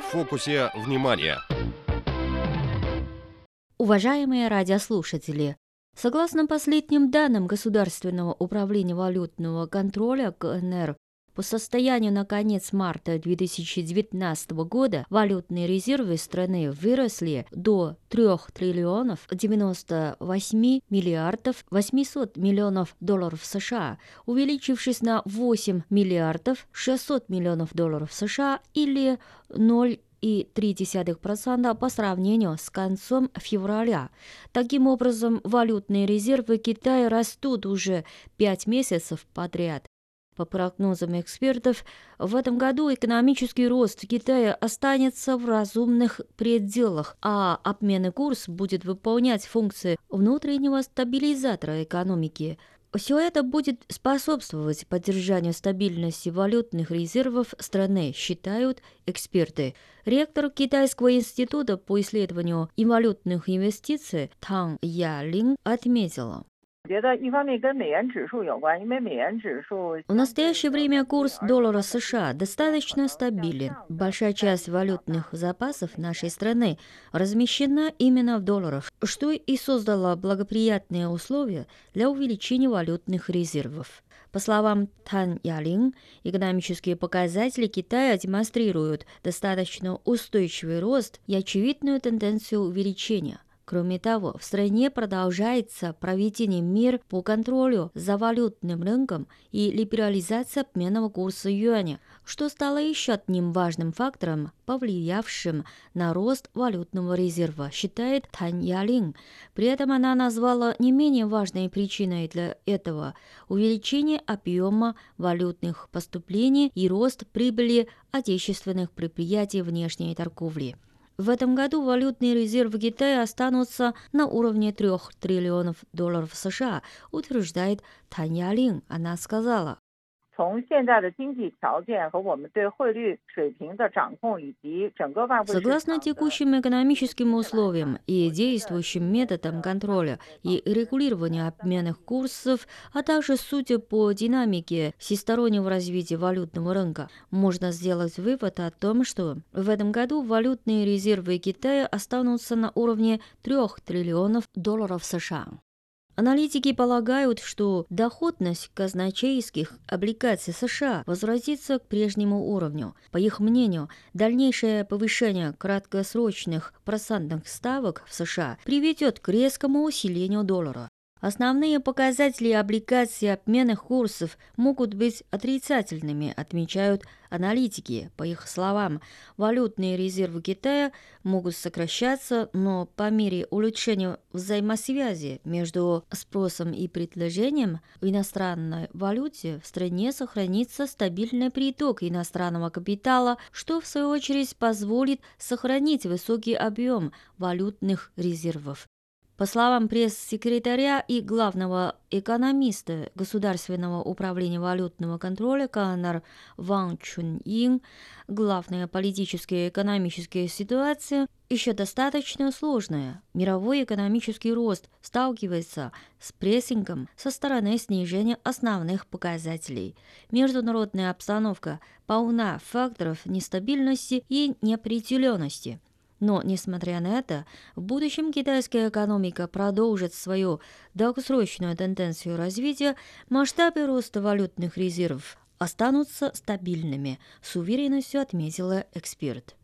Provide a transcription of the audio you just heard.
в фокусе внимания. Уважаемые радиослушатели, согласно последним данным Государственного управления валютного контроля КНР, по состоянию на конец марта 2019 года валютные резервы страны выросли до 3 триллионов 98 миллиардов 800 миллионов долларов США, увеличившись на 8 миллиардов 600 миллионов долларов США или 0 и 0,3% по сравнению с концом февраля. Таким образом, валютные резервы Китая растут уже 5 месяцев подряд. По прогнозам экспертов, в этом году экономический рост Китая останется в разумных пределах, а обменный курс будет выполнять функции внутреннего стабилизатора экономики. Все это будет способствовать поддержанию стабильности валютных резервов страны, считают эксперты. Ректор Китайского института по исследованию инвалютных инвестиций Тан Ялин отметила. В настоящее время курс доллара США достаточно стабилен. Большая часть валютных запасов нашей страны размещена именно в долларах, что и создало благоприятные условия для увеличения валютных резервов. По словам Тан Ялин, экономические показатели Китая демонстрируют достаточно устойчивый рост и очевидную тенденцию увеличения. Кроме того, в стране продолжается проведение мер по контролю за валютным рынком и либерализация обменного курса юаня, что стало еще одним важным фактором, повлиявшим на рост валютного резерва, считает Тань Ялин. При этом она назвала не менее важной причиной для этого увеличение объема валютных поступлений и рост прибыли отечественных предприятий внешней торговли. В этом году валютные резервы Китая останутся на уровне 3 триллионов долларов США, утверждает Таня Лин. Она сказала. 从现在的经济条件和我们对汇率水平的掌控，以及整个外汇 Согласно текущим экономическим условиям и действующим методам контроля и регулирования обменных курсов, а также судя по динамике всестороннего развития валютного рынка, можно сделать вывод о том, что в этом году валютные резервы Китая останутся на уровне 3 триллионов долларов США. Аналитики полагают, что доходность казначейских облигаций США возвратится к прежнему уровню. По их мнению, дальнейшее повышение краткосрочных процентных ставок в США приведет к резкому усилению доллара. Основные показатели облигаций обменных курсов могут быть отрицательными, отмечают аналитики. По их словам, валютные резервы Китая могут сокращаться, но по мере улучшения взаимосвязи между спросом и предложением в иностранной валюте в стране сохранится стабильный приток иностранного капитала, что в свою очередь позволит сохранить высокий объем валютных резервов. По словам пресс-секретаря и главного экономиста Государственного управления валютного контроля КНР Ван Чун Ин, главная политическая и экономическая ситуация еще достаточно сложная. Мировой экономический рост сталкивается с прессингом со стороны снижения основных показателей. Международная обстановка полна факторов нестабильности и неопределенности – но, несмотря на это, в будущем китайская экономика продолжит свою долгосрочную тенденцию развития, масштабы роста валютных резервов останутся стабильными, с уверенностью отметила эксперт.